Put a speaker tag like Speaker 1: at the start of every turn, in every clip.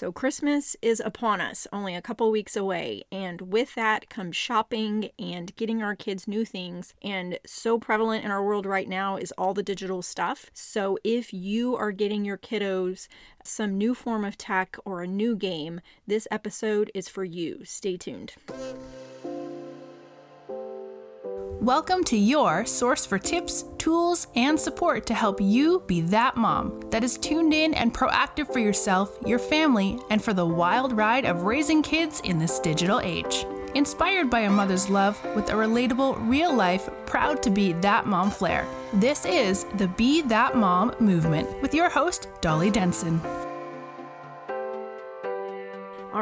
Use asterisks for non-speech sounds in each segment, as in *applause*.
Speaker 1: So, Christmas is upon us, only a couple weeks away. And with that comes shopping and getting our kids new things. And so prevalent in our world right now is all the digital stuff. So, if you are getting your kiddos some new form of tech or a new game, this episode is for you. Stay tuned.
Speaker 2: Welcome to your source for tips, tools, and support to help you be that mom that is tuned in and proactive for yourself, your family, and for the wild ride of raising kids in this digital age. Inspired by a mother's love with a relatable, real life, proud to be that mom flair. This is the Be That Mom movement with your host, Dolly Denson.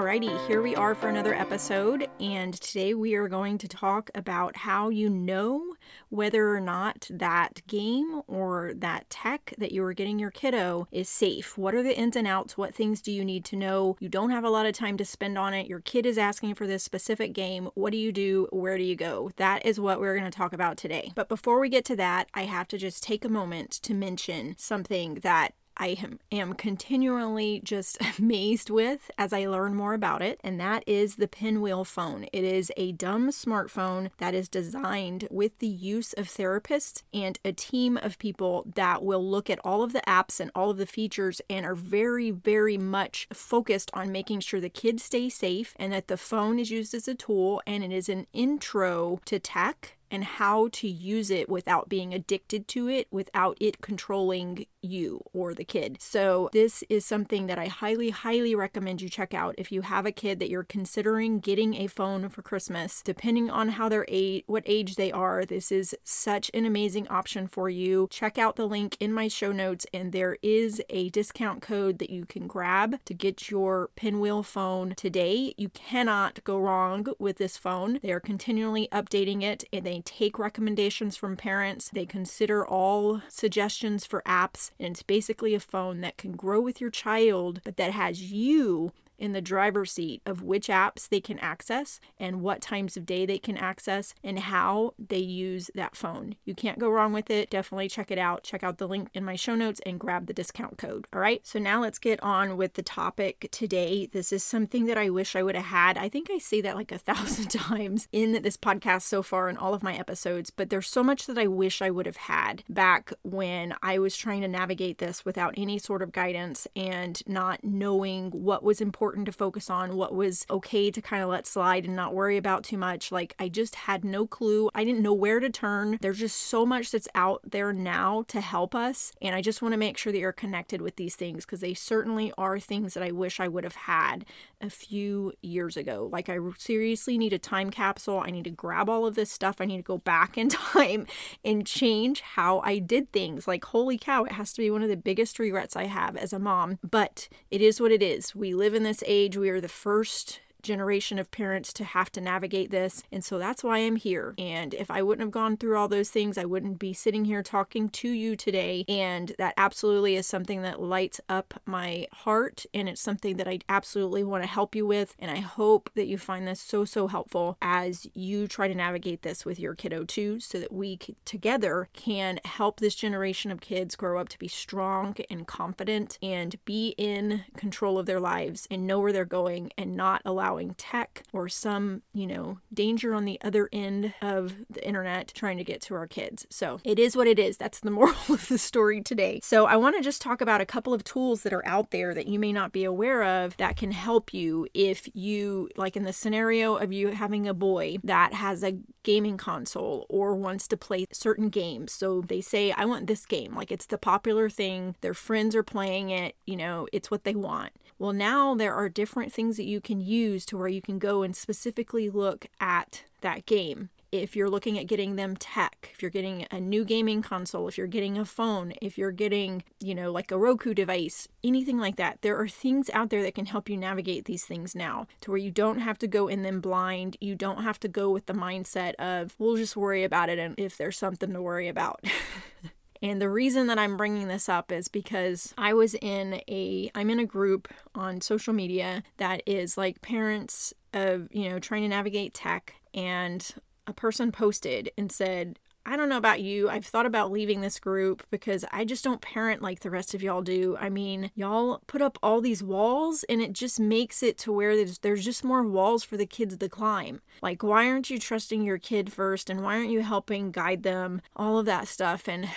Speaker 1: Alrighty, here we are for another episode, and today we are going to talk about how you know whether or not that game or that tech that you are getting your kiddo is safe. What are the ins and outs? What things do you need to know? You don't have a lot of time to spend on it. Your kid is asking for this specific game. What do you do? Where do you go? That is what we're going to talk about today. But before we get to that, I have to just take a moment to mention something that I am, am continually just *laughs* amazed with as I learn more about it, and that is the Pinwheel phone. It is a dumb smartphone that is designed with the use of therapists and a team of people that will look at all of the apps and all of the features and are very, very much focused on making sure the kids stay safe and that the phone is used as a tool and it is an intro to tech and how to use it without being addicted to it, without it controlling you or the kid. So, this is something that I highly, highly recommend you check out if you have a kid that you're considering getting a phone for Christmas. Depending on how their age, what age they are, this is such an amazing option for you. Check out the link in my show notes, and there is a discount code that you can grab to get your pinwheel phone today. You cannot go wrong with this phone. They are continually updating it and they take recommendations from parents. They consider all suggestions for apps, and it's basically a phone that can grow with your child, but that has you in the driver's seat of which apps they can access and what times of day they can access and how they use that phone. You can't go wrong with it. Definitely check it out. Check out the link in my show notes and grab the discount code. All right. So now let's get on with the topic today. This is something that I wish I would have had. I think I say that like a *laughs* thousand times in this podcast so far in all of my episodes, but there's so much that I wish I would have had back when I was trying to navigate this without any sort of guidance and not knowing what was important important to focus on, what was okay to kind of let slide and not worry about too much. Like, I just had no clue. I didn't know where to turn. There's just so much that's out there now to help us. And I just want to make sure that you're connected with these things because they certainly are things that I wish I would have had a few years ago. Like, I seriously need a time capsule. I need to grab all of this stuff. I need to go back *laughs* in time and change how I did things. Like, holy cow, it has to be one of the biggest regrets I have as a mom. But it is what it is. We live in this age, we are the first generation of parents to have to navigate this. And so that's why I'm here. And if I wouldn't have gone through all those things, I wouldn't be sitting here talking to you today. And that absolutely is something that lights up my heart. And it's something that I absolutely want to help you with. And I hope that you find this so, so helpful as you try to navigate this with your kiddo too, so that we together can help this generation of kids grow up to be strong and confident and be in control of their lives and know where they're going and not allow allowing tech or some, you know, danger on the other end of the internet trying to get to our kids. So it is what it is. That's the moral *laughs* of the story today. So I want to just talk about a couple of tools that are out there that you may not be aware of that can help you if you, like in the scenario of you having a boy that has a gaming console or wants to play certain games. So they say, I want this game. Like it's the popular thing. Their friends are playing it. You know, it's what they want. Well, now there are different things that you can use to where you can go and specifically look at that game. If you're looking at getting them tech, if you're getting a new gaming console, if you're getting a phone, if you're getting, you know, like a Roku device, anything like that, there are things out there that can help you navigate these things now to where you don't have to go in them blind. You don't have to go with the mindset of, we'll just worry about it and if there's something to worry about. *laughs* And the reason that I'm bringing this up is because I was in a I'm in a group on social media that is like parents of, you know, trying to navigate tech and a person posted and said I don't know about you. I've thought about leaving this group because I just don't parent like the rest of y'all do. I mean, y'all put up all these walls and it just makes it to where there's, there's just more walls for the kids to climb. Like, why aren't you trusting your kid first and why aren't you helping guide them? All of that stuff. And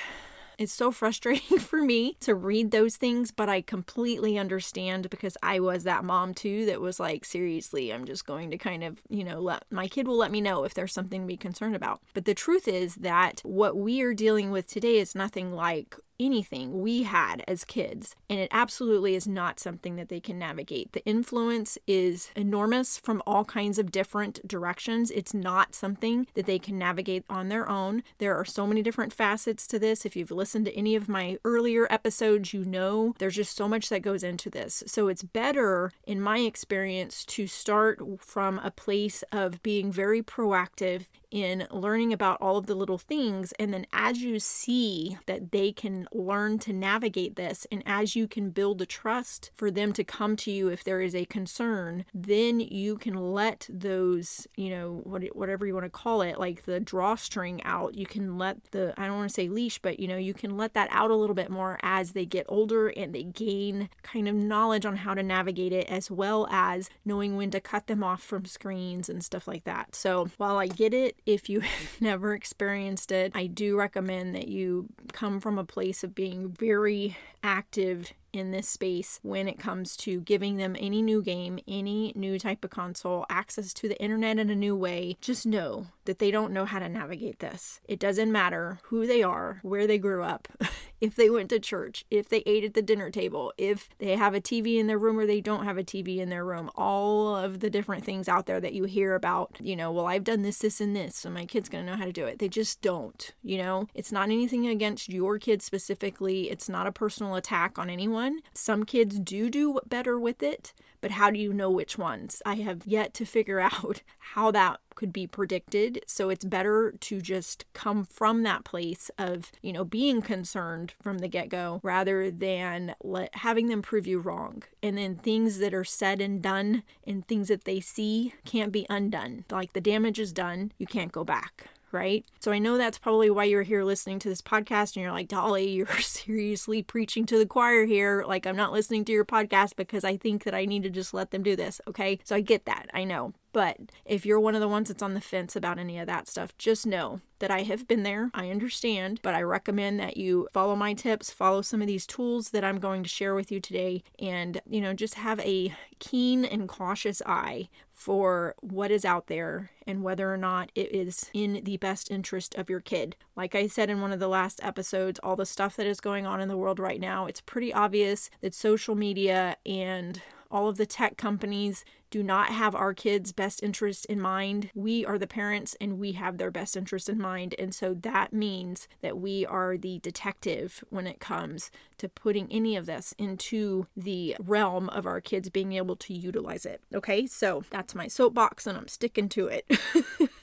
Speaker 1: it's so frustrating *laughs* for me to read those things, but I completely understand because I was that mom too that was like, seriously, I'm just going to kind of, you know, let my kid will let me know if there's something to be concerned about. But the truth is that what we are dealing with today is nothing like anything we had as kids. And it absolutely is not something that they can navigate. The influence is enormous from all kinds of different directions. It's not something that they can navigate on their own. There are so many different facets to this. If you've listened to any of my earlier episodes, you know there's just so much that goes into this. So it's better, in my experience, to start from a place of being very proactive in learning about all of the little things. And then as you see that they can learn to navigate this, and as you can build the trust for them to come to you if there is a concern, then you can let those, you know, what, whatever you want to call it, like the drawstring out. You can let the, I don't want to say leash, but you know, you can let that out a little bit more as they get older and they gain kind of knowledge on how to navigate it, as well as knowing when to cut them off from screens and stuff like that. So while I get it, if you *laughs* have never experienced it, I do recommend that you come from a place of being very active in this space when it comes to giving them any new game, any new type of console, access to the internet in a new way. Just know that they don't know how to navigate this. It doesn't matter who they are, where they grew up, *laughs* if they went to church, if they ate at the dinner table, if they have a TV in their room or they don't have a TV in their room. All of the different things out there that you hear about, you know, well, I've done this, this, and this, so my kid's gonna know how to do it. They just don't, you know? It's not anything against your kid specifically, it's not a personal attack on anyone. Some kids do do better with it, but how do you know which ones? I have yet to figure *laughs* out how that could be predicted. So it's better to just come from that place of, you know, being concerned from the get go rather than let, having them prove you wrong. And then things that are said and done and things that they see can't be undone. Like the damage is done, you can't go back right? So I know that's probably why you're here listening to this podcast and you're like, Dolly, *laughs* you're seriously preaching to the choir here. Like, I'm not listening to your podcast because I think that I need to just let them do this, okay? So I get that, I know. But if you're one of the ones that's on the fence about any of that stuff, just know that I have been there. I understand, but I recommend that you follow my tips, follow some of these tools that I'm going to share with you today, and, you know, just have a keen and cautious eye for what is out there and whether or not it is in the best interest of your kid. Like I said in one of the last episodes, all the stuff that is going on in the world right now, it's pretty obvious that social media and all of the tech companies do not have our kids' best interest in mind. We are the parents and we have their best interest in mind. And so that means that we are the detective when it comes to putting any of this into the realm of our kids being able to utilize it. Okay, so that's my soapbox and I'm sticking to it.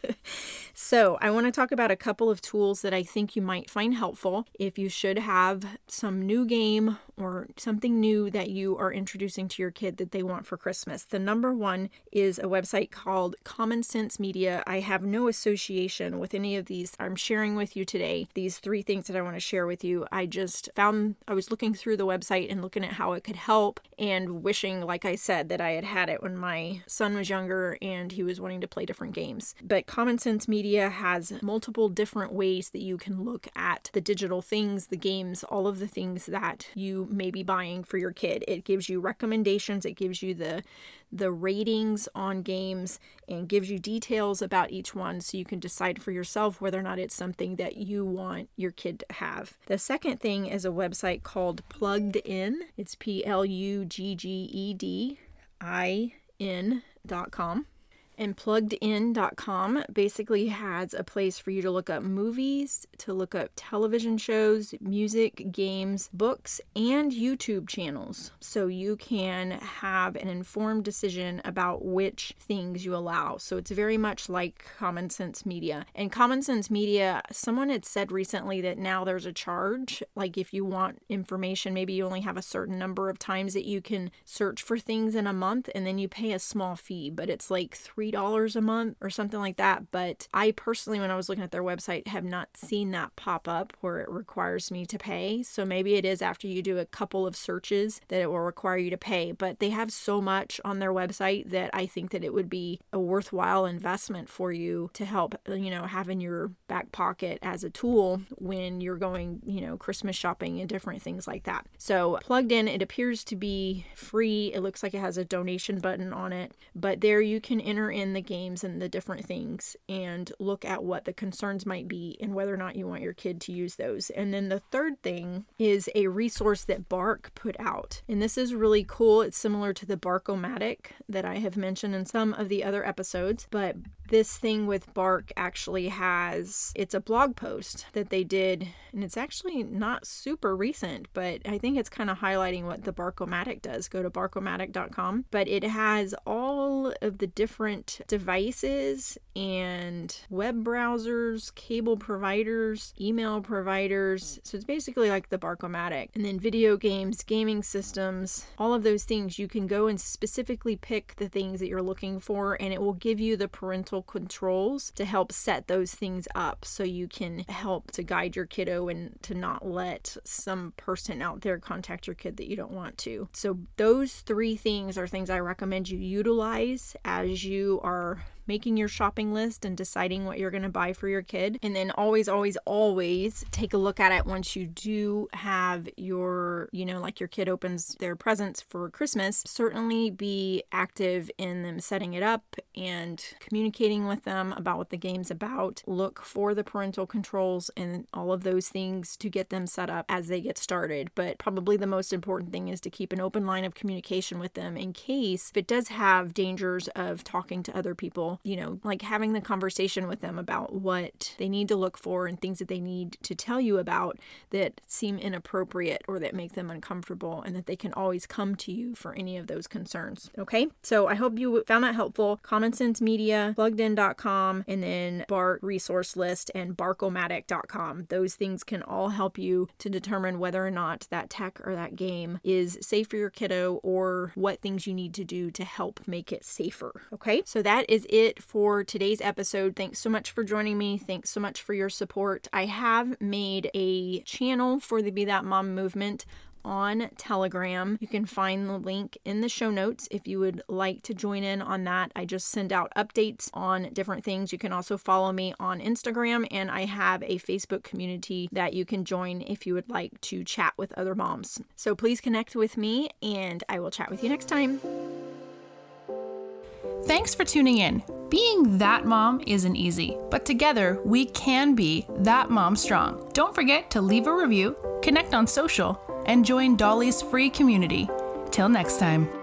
Speaker 1: *laughs* so, I want to talk about a couple of tools that I think you might find helpful if you should have some new game or something new that you are introducing to your kid that they want for Christmas. The number one is a website called Common Sense Media. I have no association with any of these. I'm sharing with you today these three things that I want to share with you. I just found I was looking through the website and looking at how it could help and wishing, like I said, that I had had it when my son was younger and he was wanting to play different games. But Common Sense Media has multiple different ways that you can look at the digital things, the games, all of the things that you may be buying for your kid. It gives you recommendations, it gives you the the ratings on games and gives you details about each one so you can decide for yourself whether or not it's something that you want your kid to have. The second thing is a website called Plugged In. It's P L U G G E D I N.com. And pluggedin.com basically has a place for you to look up movies, to look up television shows, music, games, books, and YouTube channels. So you can have an informed decision about which things you allow. So it's very much like Common Sense Media. And Common Sense Media, someone had said recently that now there's a charge. Like if you want information, maybe you only have a certain number of times that you can search for things in a month and then you pay a small fee, but it's like three $3 a month or something like that. But I personally, when I was looking at their website, have not seen that pop up where it requires me to pay. So maybe it is after you do a couple of searches that it will require you to pay. But they have so much on their website that I think that it would be a worthwhile investment for you to help, you know, have in your back pocket as a tool when you're going, you know, Christmas shopping and different things like that. So plugged in, it appears to be free. It looks like it has a donation button on it, but there you can enter in the games and the different things and look at what the concerns might be and whether or not you want your kid to use those. And then the third thing is a resource that Bark put out. And this is really cool. It's similar to the Bark-O-Matic that I have mentioned in some of the other episodes, but this thing with Bark actually has it's a blog post that they did and it's actually not super recent but i think it's kind of highlighting what the bark-o-matic does go to bark-o-matic.com but it has all of the different devices and web browsers cable providers email providers. So it's basically like the bark-o-matic and then video games gaming systems all of those things. You can go and specifically pick the things that you're looking for and it will give you the parental controls to help set those things up so you can help to guide your kiddo and to not let some person out there contact your kid that you don't want to. So, those three things are things I recommend you utilize as you are making your shopping list and deciding what you're going to buy for your kid. And then always, always, always take a look at it once you do have your, you know, like your kid opens their presents for Christmas. Certainly be active in them setting it up and communicating with them about what the game's about. Look for the parental controls and all of those things to get them set up as they get started. But probably the most important thing is to keep an open line of communication with them in case if it does have dangers of talking to other people you know, like having the conversation with them about what they need to look for and things that they need to tell you about that seem inappropriate or that make them uncomfortable, and that they can always come to you for any of those concerns. Okay, so I hope you found that helpful. Common Sense Media, pluggedin.com, and then Bark Resource List and bark-o-matic.com. Those things can all help you to determine whether or not that tech or that game is safe for your kiddo or what things you need to do to help make it safer. Okay, so that is it it for today's episode. Thanks so much for joining me. Thanks so much for your support. I have made a channel for the Be That Mom movement on Telegram. You can find the link in the show notes if you would like to join in on that. I just send out updates on different things. You can also follow me on Instagram, and I have a Facebook community that you can join if you would like to chat with other moms. So please connect with me, and I will chat with you next time.
Speaker 2: Thanks for tuning in. Being that mom isn't easy, but together we can be that mom strong. Don't forget to leave a review, connect on social, and join Dolly's free community. Till next time.